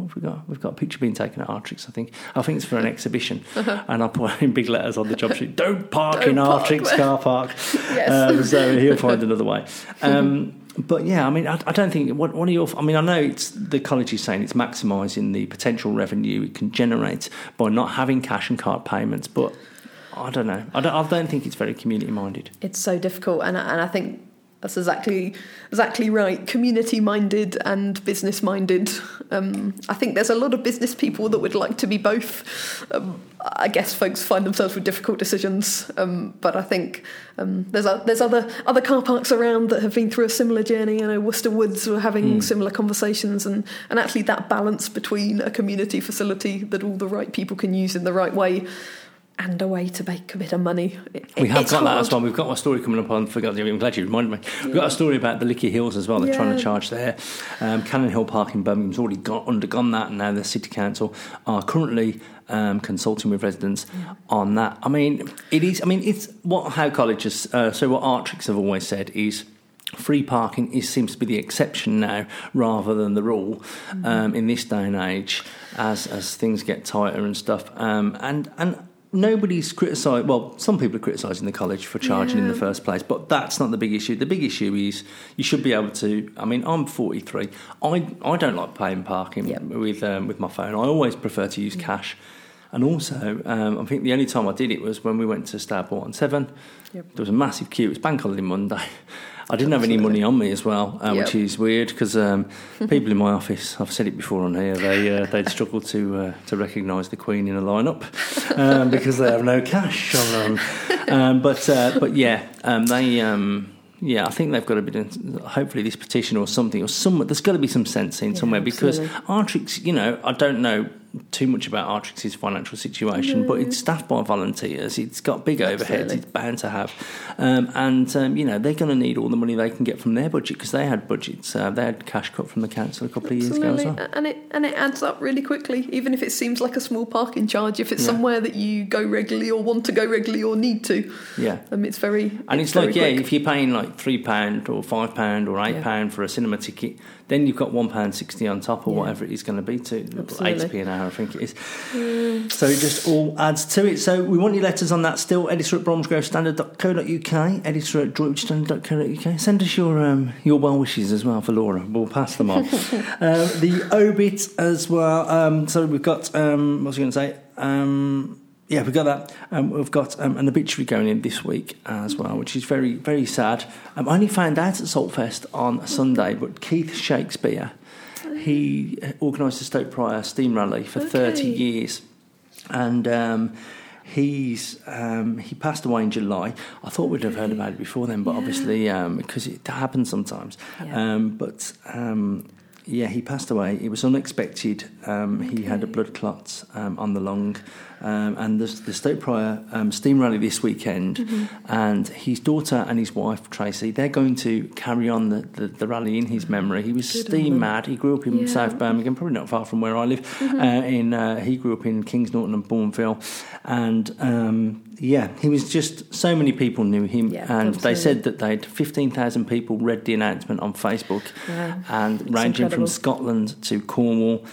I think, what have we got? We've got a picture being taken at Artrix. I think. I think it's for an exhibition, and I put in big letters on the job sheet: "Don't park. Don't in park Artrix there." car park." Yes. Um, so he'll find another way. Um, but yeah, I mean, I, I don't think. What, what are your? I mean, I know it's the college is saying it's maximising the potential revenue it can generate by not having cash and card payments, but. I don't know. I don't, I don't think it's very community minded. it's so difficult and, and I think that's exactly exactly right. Community minded and business minded um, I think there's a lot of business people that would like to be both. Um, I guess folks find themselves with difficult decisions um, but I think um, there's a, there's other other car parks around that have been through a similar journey. You know Worcester Woods were having similar conversations and, and actually that balance between a community facility that all the right people can use in the right way and a way to make a bit of money. It- We have got that as well. We've got a story coming up on. Forgot. I'm glad you reminded me. We've got a story about the Lickey Hills as well. They're trying to charge there. Um, Cannon Hill Park in Birmingham's already got undergone that, and now the City Council are currently um, consulting with residents on that. I mean, it is. I mean, it's what how colleges. Uh, so what Artrix have always said is. Free parking is, seems to be the exception now rather than the rule um, in this day and age as as things get tighter and stuff. Um, and and nobody's criticised. Well, some people are criticising the college for charging in the first place, but that's not the big issue. The big issue is you should be able to. I mean, I'm 43. I I don't like paying parking Yep. with um, with my phone. I always prefer to use cash. And also, um, I think the only time I did it was when we went to Stourport-on-Severn. Yep. There was a massive queue. It was Bank Holiday Monday. I didn't have any money on me as well, uh, which is weird because um, people in my office, I've said it before on here, they uh, they'd struggle to uh, to recognise the Queen in a lineup um, because they have no cash on them. Um, but uh, but yeah, um, they. Um, yeah, I think they've got to be doing. Hopefully, this petition or something or some. There's got to be some sense in Yeah, somewhere because absolutely. Artrix, you know, I don't know too much about Artrix's financial situation, but it's staffed by volunteers. It's got big overheads. Absolutely. It's bound to have, um, and um, you know they're going to need all the money they can get from their budget because they had budgets. Uh, they had cash cut from the council a couple of years ago as well. and it and it adds up really quickly. Even if it seems like a small parking charge, if it's Yeah. somewhere that you go regularly or want to go regularly or need to, Yeah. um, it's very And it's, very like, yeah, if you're paying like three pound or five pound or eight Yeah. for a cinema ticket, then you've got one pound sixty on top or Yeah. whatever it is going to be to Absolutely. eighty p an hour, I think it is. So it just all adds to it. So we want your letters on that still. Editor at bromsgrovestandard.co.uk, editor at droitstandard.co.uk. Send us your um, your well wishes as well for Laura. We'll pass them on. uh, the obit as well. Um, so we've got um, what was I going to say? Um, yeah, we've got that. Um, we've got um, an obituary going in this week as well, which is very, very sad. Um, I only found out at Saltfest on Sunday, but Keith Shakespeare, he organised the Stoke Prior Steam Rally for 30 years. And um, he's um, he passed away in July. I thought we'd have heard about it before then, but Yeah. obviously, um, because it happens sometimes. Yeah. Um, but um, yeah, he passed away. It was unexpected. Um, He had a blood clot um, on the lung. Um, and the, the Stoke Prior um, steam rally this weekend, Mm-hmm. and his daughter and his wife Tracy, they're going to carry on the, the, the rally in his memory. He was Good steam mad. He grew up in Yeah. Mm-hmm. South Birmingham, probably not far from where I live. Uh, in uh, he grew up in Kings Norton and Bournville, and um, yeah, he was just so many people knew him, Yeah, and they said that they'd fifteen thousand people read the announcement on Facebook, Wow. and It's ranging incredible. from Scotland to Cornwall,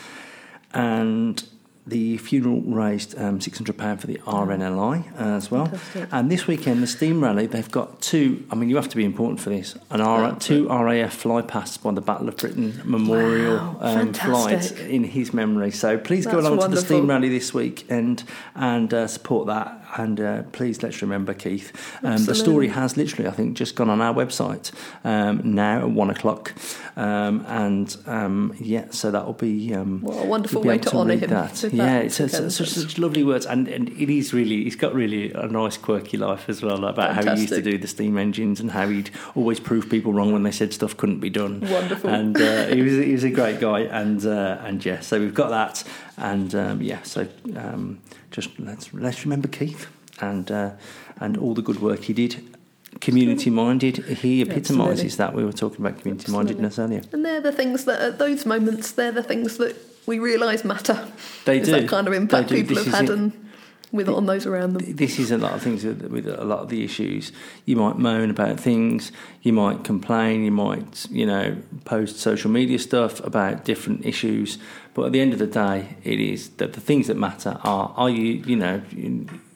and. The funeral raised um, £600 for the RNLI as well. Fantastic. And this weekend, the Steam Rally, they've got two, I mean, you have to be important for this, an R, two RAF fly pasts by the Battle of Britain Memorial Wow, um, fantastic. in his memory. So please go That's along to the. Steam Rally this week and, and uh, support that. And uh, please let's remember Keith. Um, the story has literally, I think, just gone on our website um, now at one o'clock. Um, and um, yeah, so that will be. Um, What a wonderful way able to honour him That. Yeah, it's, it's, such, such lovely words, and, and it is really. He's got really a nice, quirky life as well about how he used to do the steam engines and how he'd always prove people wrong when they said stuff couldn't be done. Wonderful. And uh, he was he was a great guy, and uh, and yeah, so we've got that, and um, yeah, so um, just let's let's remember Keith and uh, and all the good work he did. Community minded, he epitomises that. We were talking about community mindedness earlier. And they're the things that at those moments, they're the things that we realise matter. They is do. that kind of impact people This have had and with on those around them. this is a lot of things with, a lot of the issues. You might moan about things, you might complain, you might, you know, post social media stuff about different issues. But at the end of the day, it is that the things that matter are are you, you know,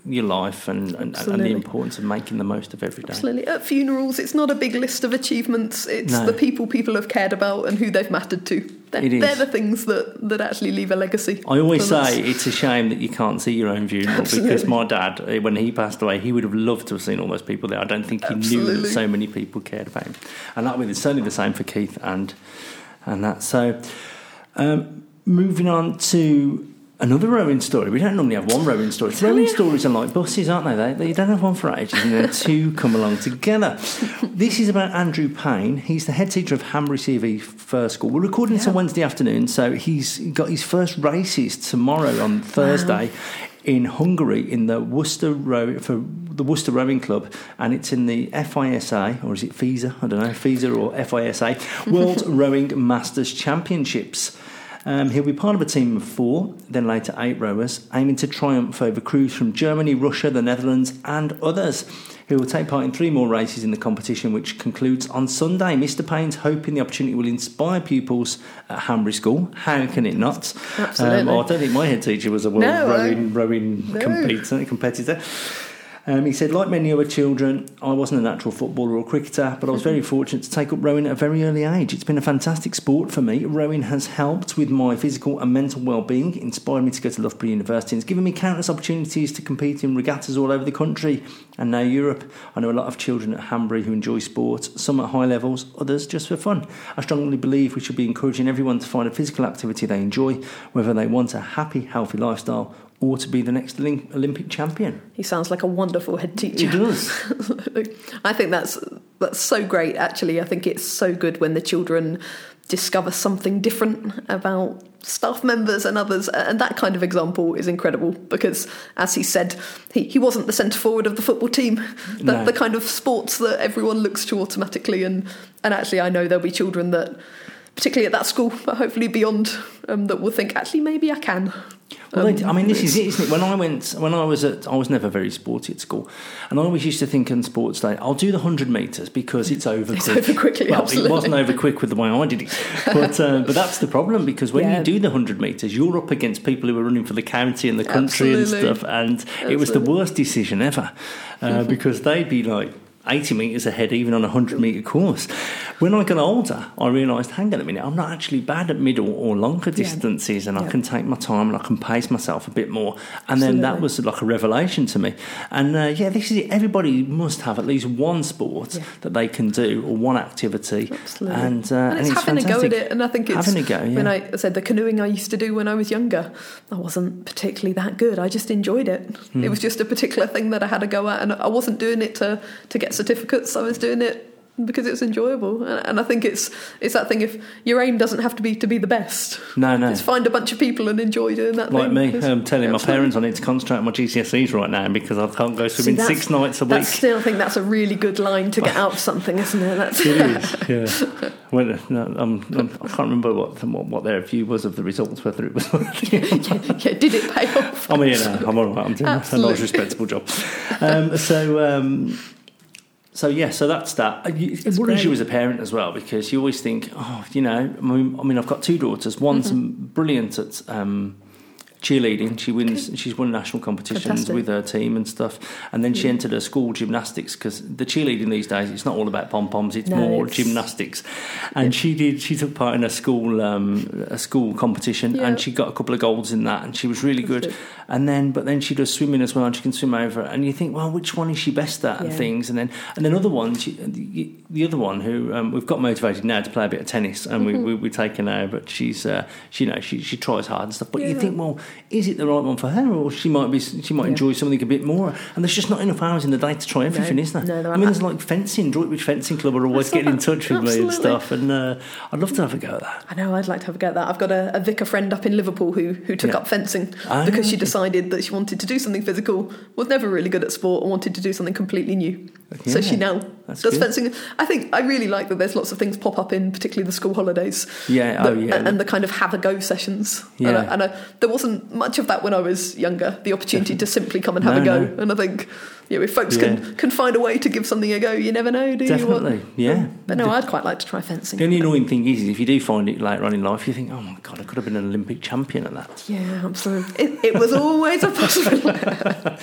your life and, and, and the importance of making the most of every day. Absolutely. At funerals, it's not a big list of achievements. It's No. the people people have cared about and who they've mattered to. They're, It is. they're the things that, that actually leave a legacy. I always say it's a shame that you can't see your own funeral because my dad, eh, when he passed away, he would have loved to have seen all those people there. I don't think he knew that so many people cared about him, and that was certainly the same for Keith and and that. So, um, moving on to another rowing story. We don't normally have one rowing story. Rowing stories are like buses, aren't they? They, they don't have one for ages, and then two come along together. This is about Andrew Payne. He's the head teacher of Hanbury CV First School. We're recording this on Wednesday afternoon, so he's got his first races tomorrow on Thursday. In Hungary, in the Worcester Row for the Worcester Rowing Club, and it's in the FISA or is it FISA? I don't know, FISA or FISA World Rowing Masters Championships. Um, he'll be part of a team of four, then later eight rowers, aiming to triumph over crews from Germany, Russia, the Netherlands, and others. He will take part in three more races in the competition, which concludes on Sunday. Mr. Payne's hoping the opportunity will inspire pupils at Hanbury School. How can it not? Absolutely. Um, I don't think my head teacher was a world No, rowing, rowing No. competitor. competitor. Um, he said, like many other children, I wasn't a natural footballer or cricketer, but I was very fortunate to take up rowing at a very early age. It's been a fantastic sport for me. Rowing has helped with my physical and mental well-being, inspired me to go to Loughborough University, and it's given me countless opportunities to compete in regattas all over the country and now Europe. I know a lot of children at Hanbury who enjoy sport, some at high levels, others just for fun. I strongly believe we should be encouraging everyone to find a physical activity they enjoy, whether they want a happy, healthy lifestyle or to be the next Olympic champion. He sounds like a wonderful head teacher. He does. I think that's that's so great. Actually, I think it's so good when the children discover something different about staff members and others. And that kind of example is incredible because, as he said, he, he wasn't the centre forward of the football team, the, No. the kind of sports that everyone looks to automatically. And, and actually, I know there'll be children that, particularly at that school, but hopefully beyond, um, that will think, actually, maybe I can. Well, Um, I mean, this is it, isn't it? When I went, when I was at, I was never very sporty at school, and I always used to think on sports day, I'll do the hundred meters because it's over. It's quick. over quickly, Well, absolutely. it wasn't over quick with the way I did it, but uh, but that's the problem because when Yeah. you do the hundred meters, you're up against people who are running for the county and the country Absolutely. and stuff, and it was the worst decision ever uh, because they'd be like. 80 metres ahead, even on a 100 metre course. When I got older, I realised, hang on a minute, I'm not actually bad at middle or longer distances, and I can take my time and I can pace myself a bit more. And then that was like a revelation to me. And uh, yeah, this is it. Everybody must have at least one sport Yeah. that they can do or one activity. Absolutely. And, uh, and it's having a go at it. And I think it's Having a go, when. I said the canoeing I used to do when I was younger, I wasn't particularly that good. I just enjoyed it. Hmm. It was just a particular thing that I had a go at, and I wasn't doing it to to get certificates. I was doing it because it's enjoyable. And, and I think it's it's that thing. If your aim doesn't have to be to be the best, No, no. just find a bunch of people and enjoy doing that. Like thing. me, I'm telling my parents I need to concentrate on my GCSEs right now because I can't go swimming that's- six nights a week. Still, I think that's a really good line to get out of something, isn't it? That's It is, yeah. When, no, um, um, I can't remember what, what what their view was of the results, whether it was. yeah, did it pay off? I'm here now. I'm all right. I'm doing a Absolutely. nice, respectable job. Um, so, um, so yeah. So that's that. You- It worries you as a parent as well because you always think, oh, you know. I mean, I mean I've got two daughters. One's Mm-hmm. brilliant at. Um, Cheerleading, she wins. She's won national competitions Fantastic. with her team and stuff. And then she entered her school gymnastics because the cheerleading these days it's not all about pom poms; it's No, more it's- gymnastics. And she did. She took part in a school um, a school competition, Yeah. and she got a couple of golds in that, and she was really good. Good. And then, but then she does swimming as well, and she can swim over. And you think, well, which one is she best at, and things. And then, and then other ones, the, the other one who um, we've got motivated now to play a bit of tennis, and Mm-hmm. we, we we take her now, but she's, uh, she, you know, she she tries hard and stuff. But you think, well, is it the right one for her, or she might be, she might Yeah. enjoy something a bit more. And there's just not enough hours in the day to try everything, is there? no, there I mean, there's like fencing, Droitwich Fencing Club are always getting in touch with me and stuff, and uh, I'd love to have a go at that. I know I'd like to have a go at that. I've got a, a vicar friend up in Liverpool who who took Yeah. up fencing Ah, because she okay. Decided that she wanted to do something physical, was never really good at sport, and wanted to do something completely new. So she now does good. fencing. I think I really like that. There's lots of things pop up in particularly the school holidays. Yeah, oh yeah. and, and the kind of have a go sessions. And, Yeah. I, and I, there wasn't much of that when I was younger. The opportunity to simply come and have No, a go. no. And I think you know, if folks Yeah. can can find a way to give something a go, you never know, do you? Definitely, yeah. But no, I'd quite like to try fencing. The only annoying thing is, if you do find it later on in life, you think, oh my god, I could have been an Olympic champion at that. Yeah, absolutely. It, it was always a possibility.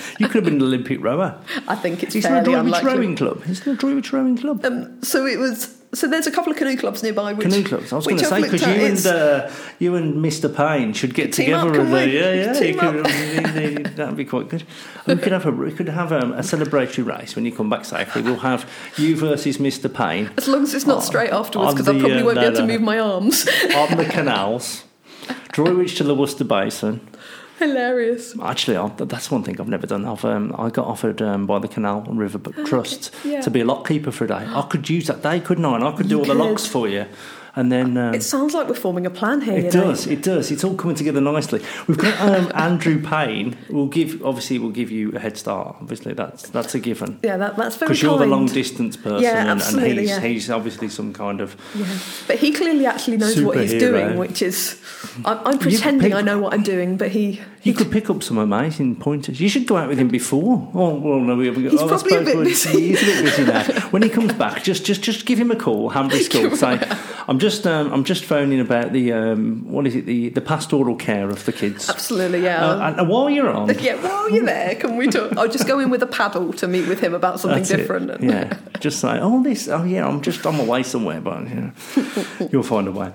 You could have been an Olympic rower. I think it's Is there a fairly unlikely. rowing club? Is there a Droitwich rowing club? Um, so it was. So there's a couple of canoe clubs nearby. Which, Canoe clubs. I was going to say because you and uh, you and Mr. Payne should get Team together up, and uh, we? yeah, yeah, could, that'd be quite good. We could have a we could have um, a celebratory race when you come back safely. We'll have you versus Mr. Payne as long as it's not Oh, straight afterwards, because I probably uh, won't be no, able to no. move my arms. on the canals. Droitwich to the Worcester Basin. Hilarious. Actually, I, that's one thing I've never done. I've um, I got offered um, by the Canal and River Trust yeah. to be a lock keeper for a day. I could use that day, couldn't I? And I could do You all the locks for you. And then um, It sounds like we're forming a plan here. it you know. does, it does. It's all coming together nicely. We've got um, Andrew Payne. We'll give obviously we'll give you a head start. Obviously, that's that's a given. Yeah, that, that's very Because you're the long distance person, Yeah, and, and absolutely, he's yeah. he's obviously some kind of Yeah. But he clearly actually knows what he's doing, which is. I'm, I'm pretending I know what I'm doing, but he. He could pick up some amazing pointers. You should go out with him before. Oh well, no, we, we, He's oh, probably a bit busy. He's a bit busy now. when he comes back, just just just give him a call, Hanbury School. Say, I'm just um, I'm just phoning about the um, what is it the the pastoral care of the kids. Absolutely, yeah. Uh, and, and while you're on, yeah, while you're there, can we talk? I'll just go in with a paddle to meet with him about something different. Yeah, just say, oh this, oh yeah, I'm just I'm away somewhere, but you know, you'll find a way.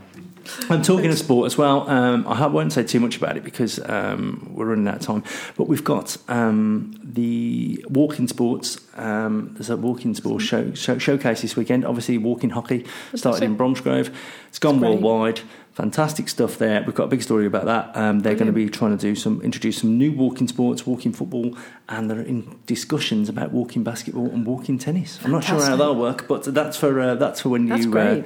I'm talking of sport as well. Um, I won't say too much about it because um, we're running out of time. But we've got um, the walking sports. Um, there's a walking sports show, show, showcase this weekend. Obviously, walking hockey started in Bromsgrove. It's gone great. worldwide. Fantastic stuff there. We've got a big story about that. Um, they're going to be trying to do some introduce some new walking sports, walking football, and they're in discussions about walking basketball and walking tennis. I'm not sure how that'll work, but that's for uh, that's for when That's you. Uh,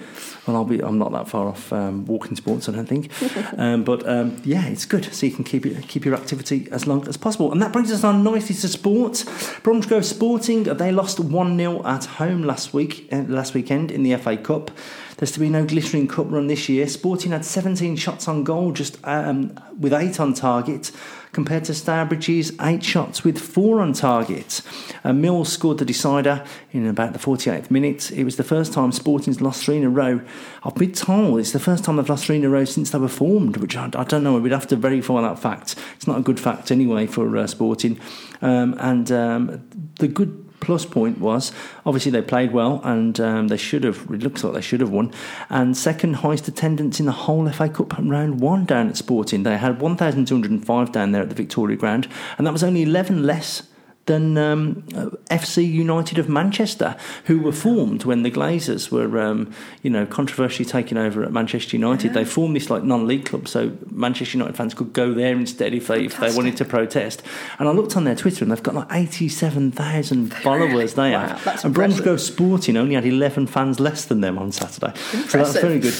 well, I'll be. I'm not that far off um, walking sports, I don't think. um, but um, yeah, it's good. So you can keep it keep your activity as long as possible. And that brings us on nicely to sports. Bromsgrove Sporting they lost one 0 at home last week uh, last weekend in the FA Cup. There's to be no glittering cup run this year. Sporting had 17 shots on goal, just um, with eight on target, compared to Stourbridge's eight shots with four on target. Uh, Mills scored the decider in about the 48th minute. It was the first time Sporting's lost three in a row. I've been told it's the first time they've lost three in a row since they were formed, which I, I don't know. We'd have to verify that fact. It's not a good fact anyway for uh, Sporting. Um, and um, the good plus point was obviously they played well and um, they should have it looks like they should have won. And second highest attendance in the whole FA Cup round one down at Sporting. They had 1205 down there at the Victoria Ground and that was only 11 less than um, FC United of Manchester, who were formed when the Glazers were, um, you know, controversially taken over at Manchester United. They formed this like non-league club, so Manchester United fans could go there instead if they if they wanted to protest. And I looked on their Twitter, and they've got like eighty-seven thousand followers. They Wow, have, that's and. Bromsgrove Sporting only had eleven fans less than them on Saturday. So that's very good.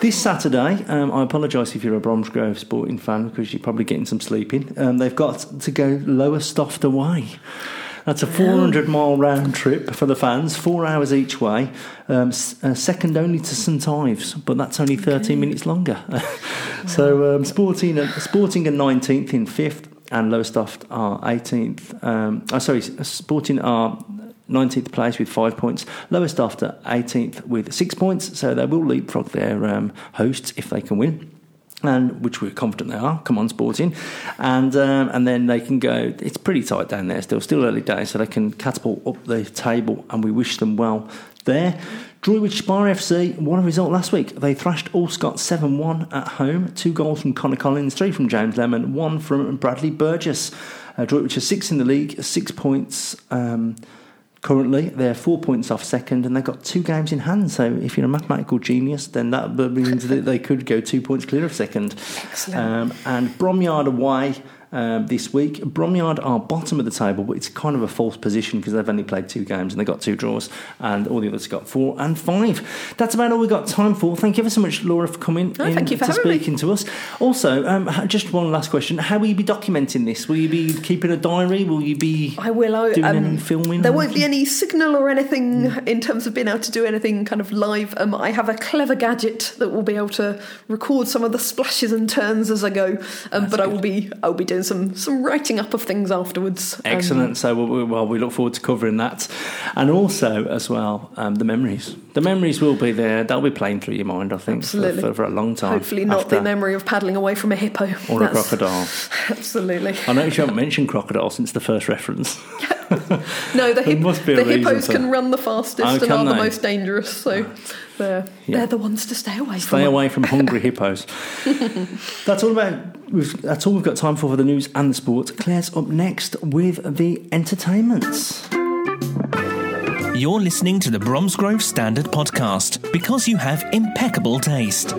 This Saturday, um, I apologise if you're a Bromsgrove Sporting fan because you're probably getting some sleeping. Um, they've got to go Lowestoft away. That's a 400 mile round trip for the fans, four hours each way, um, s- uh, second only to St Ives, but that's only 13 minutes longer. so um, Sporting, uh, Sporting are 19th in fifth, and Lowestoft are 18th. Um, oh, sorry, Sporting are 19th place with five points. Lowestoft are 18th with six points, so they will leapfrog their um, hosts if they can win. And which we're confident they are. Come on, Sporting, and um, and then they can go. It's pretty tight down there still. Still early days, so they can catapult up the table, and we wish them well there. Droitwich Spire FC won a result last week. They thrashed All Allscott 7 1 at home. Two goals from Connor Collins, three from James Lemon, one from Bradley Burgess. Uh, Droitwich are six in the league, six points um, currently. They're four points off second, and they've got two games in hand. So if you're a mathematical genius, then that means that they could go two points clear of second. Um, and Bromyard away. Um, this week, Bromyard are bottom of the table, but it's kind of a false position because they've only played two games and they got two draws, and all the others got four and five. That's about all we've got time for. Thank you ever so much, Laura, for coming Oh, in thank you for to having me. speaking to us. Also, um, just one last question: How will you be documenting this? Will you be keeping a diary? Will you be I will. I, doing um, any filming? There won't be any signal or anything in terms of being able to do anything kind of live. Um, I have a clever gadget that will be able to record some of the splashes and turns as I go. Um, but I will be I'll be doing some some writing up of things afterwards. Um, Excellent. so, we- we- well, we look forward to covering that, and also as well um, the memories. The memories will be there. They'll be playing through your mind, I think, for, Absolutely. for, for a long time. hopefully not after- the memory of paddling away from a hippo or a crocodile. Absolutely. I know you haven't mentioned crocodile since the first reference. No, the, hip, the hippos for- can run the fastest Oh, and are the most dangerous. So they're, Yeah. they're the ones to stay away from. Stay away from hungry hippos. that's all about. We've, that's all we've got time for for the news and the sports. Claire's up next with the entertainments. You're listening to the Bromsgrove Standard Podcast because you have impeccable taste.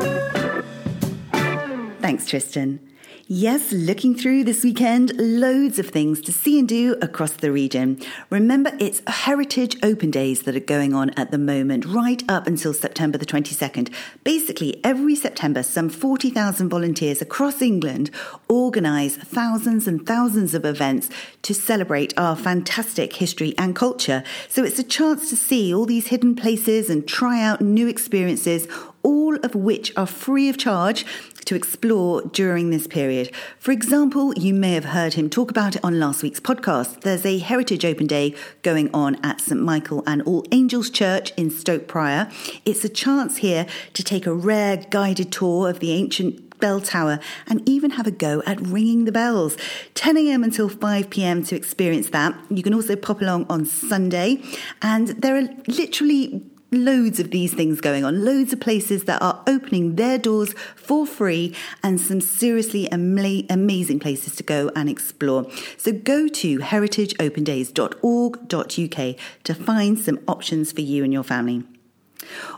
Thanks, Tristan. Yes, looking through this weekend, loads of things to see and do across the region. Remember, it's Heritage Open Days that are going on at the moment, right up until September the 22nd. Basically, every September, some 40,000 volunteers across England organise thousands and thousands of events to celebrate our fantastic history and culture. So it's a chance to see all these hidden places and try out new experiences, all of which are free of charge to explore during this period. For example, you may have heard him talk about it on last week's podcast. There's a Heritage Open Day going on at St Michael and All Angels Church in Stoke Prior. It's a chance here to take a rare guided tour of the ancient bell tower and even have a go at ringing the bells. 10 a.m. until 5 p.m. to experience that. You can also pop along on Sunday, and there are literally loads of these things going on, loads of places that are opening their doors for free, and some seriously ama- amazing places to go and explore. So go to heritageopendays.org.uk to find some options for you and your family.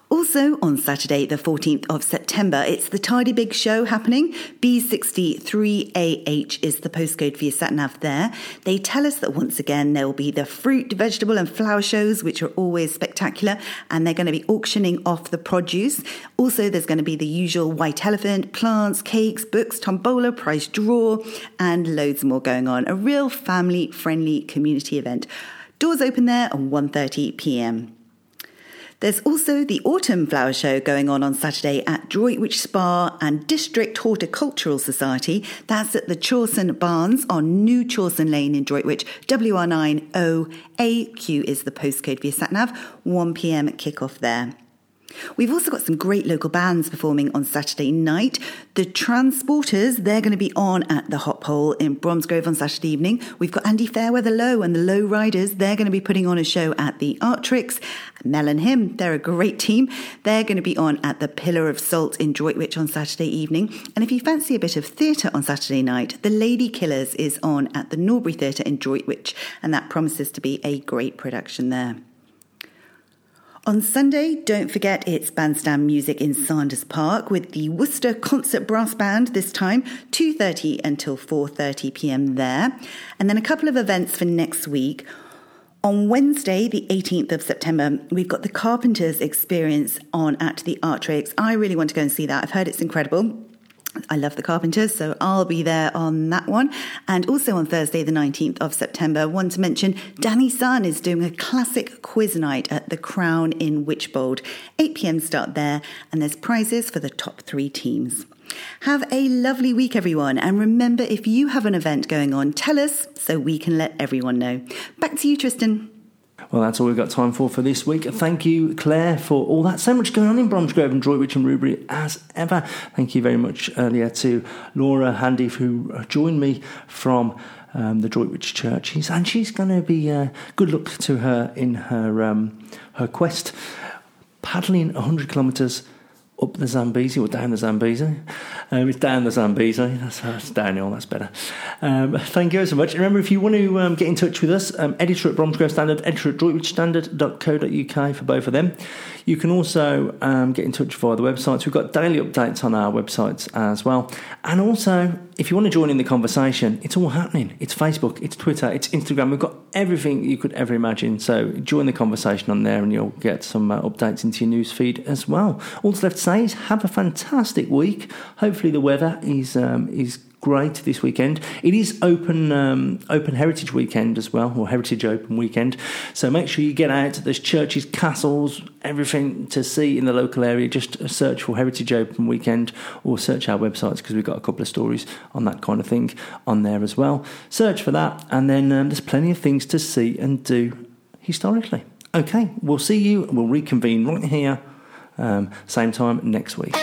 Also on Saturday, the 14th of September, it's the Tidy Big Show happening. B63AH is the postcode for your sat nav there. They tell us that once again there will be the fruit, vegetable, and flower shows, which are always spectacular, and they're going to be auctioning off the produce. Also, there's going to be the usual white elephant, plants, cakes, books, tombola, prize draw, and loads more going on. A real family friendly community event. Doors open there at 1:30 p.m. There's also the Autumn Flower Show going on on Saturday at Droitwich Spa and District Horticultural Society. That's at the Chawson Barns on New Chawson Lane in Droitwich. WR9OAQ is the postcode via SatNav. 1 pm kickoff there. We've also got some great local bands performing on Saturday night. The Transporters, they're going to be on at the Hop Pole in Bromsgrove on Saturday evening. We've got Andy Fairweather Low and the Low Riders, they're going to be putting on a show at the Artrix. Mel and Him, they're a great team. They're going to be on at the Pillar of Salt in Droitwich on Saturday evening. And if you fancy a bit of theatre on Saturday night, The Lady Killers is on at the Norbury Theatre in Droitwich, and that promises to be a great production there. On Sunday, don't forget it's bandstand music in Sanders Park with the Worcester Concert Brass Band this time 2:30 until 4:30 p.m. there. And then a couple of events for next week. On Wednesday, the 18th of September, we've got the Carpenters Experience on at the Artrix. I really want to go and see that. I've heard it's incredible. I love the Carpenters, so I'll be there on that one. And also on Thursday, the 19th of September, want to mention Danny Sun is doing a classic quiz night at the Crown in Wychbold. 8 pm start there, and there's prizes for the top three teams. Have a lovely week, everyone. And remember, if you have an event going on, tell us so we can let everyone know. Back to you, Tristan. Well, that's all we've got time for for this week. Thank you, Claire, for all that. So much going on in Bromsgrove and Droitwich and Rubery as ever. Thank you very much earlier to Laura Handy, who joined me from um, the Droitwich Church. She's, and she's going to be uh, good luck to her in her um, her quest, paddling 100 kilometres up the Zambezi or down the Zambezi. Um, it's down the Zambezi. That's, that's. That's better. Um, thank you so much. Remember, if you want to um, get in touch with us, um, editor at Bromsgrove Standard, editor at droitwichstandard.co.uk for both of them. You can also um, get in touch via the websites. We've got daily updates on our websites as well. And also, if you want to join in the conversation, it's all happening. It's Facebook, it's Twitter, it's Instagram. We've got everything you could ever imagine. So join the conversation on there and you'll get some uh, updates into your news feed as well. All that's left to say is have a fantastic week. Hopefully the weather is um, is great this weekend. It is open um, Open Heritage Weekend as well, or Heritage Open Weekend. So make sure you get out. There's churches, castles, everything to see in the local area. Just search for Heritage Open Weekend or search our websites because we've got a couple of stories on that kind of thing on there as well. Search for that, and then um, there's plenty of things to see and do historically. Okay, we'll see you. We'll reconvene right here, um, same time next week.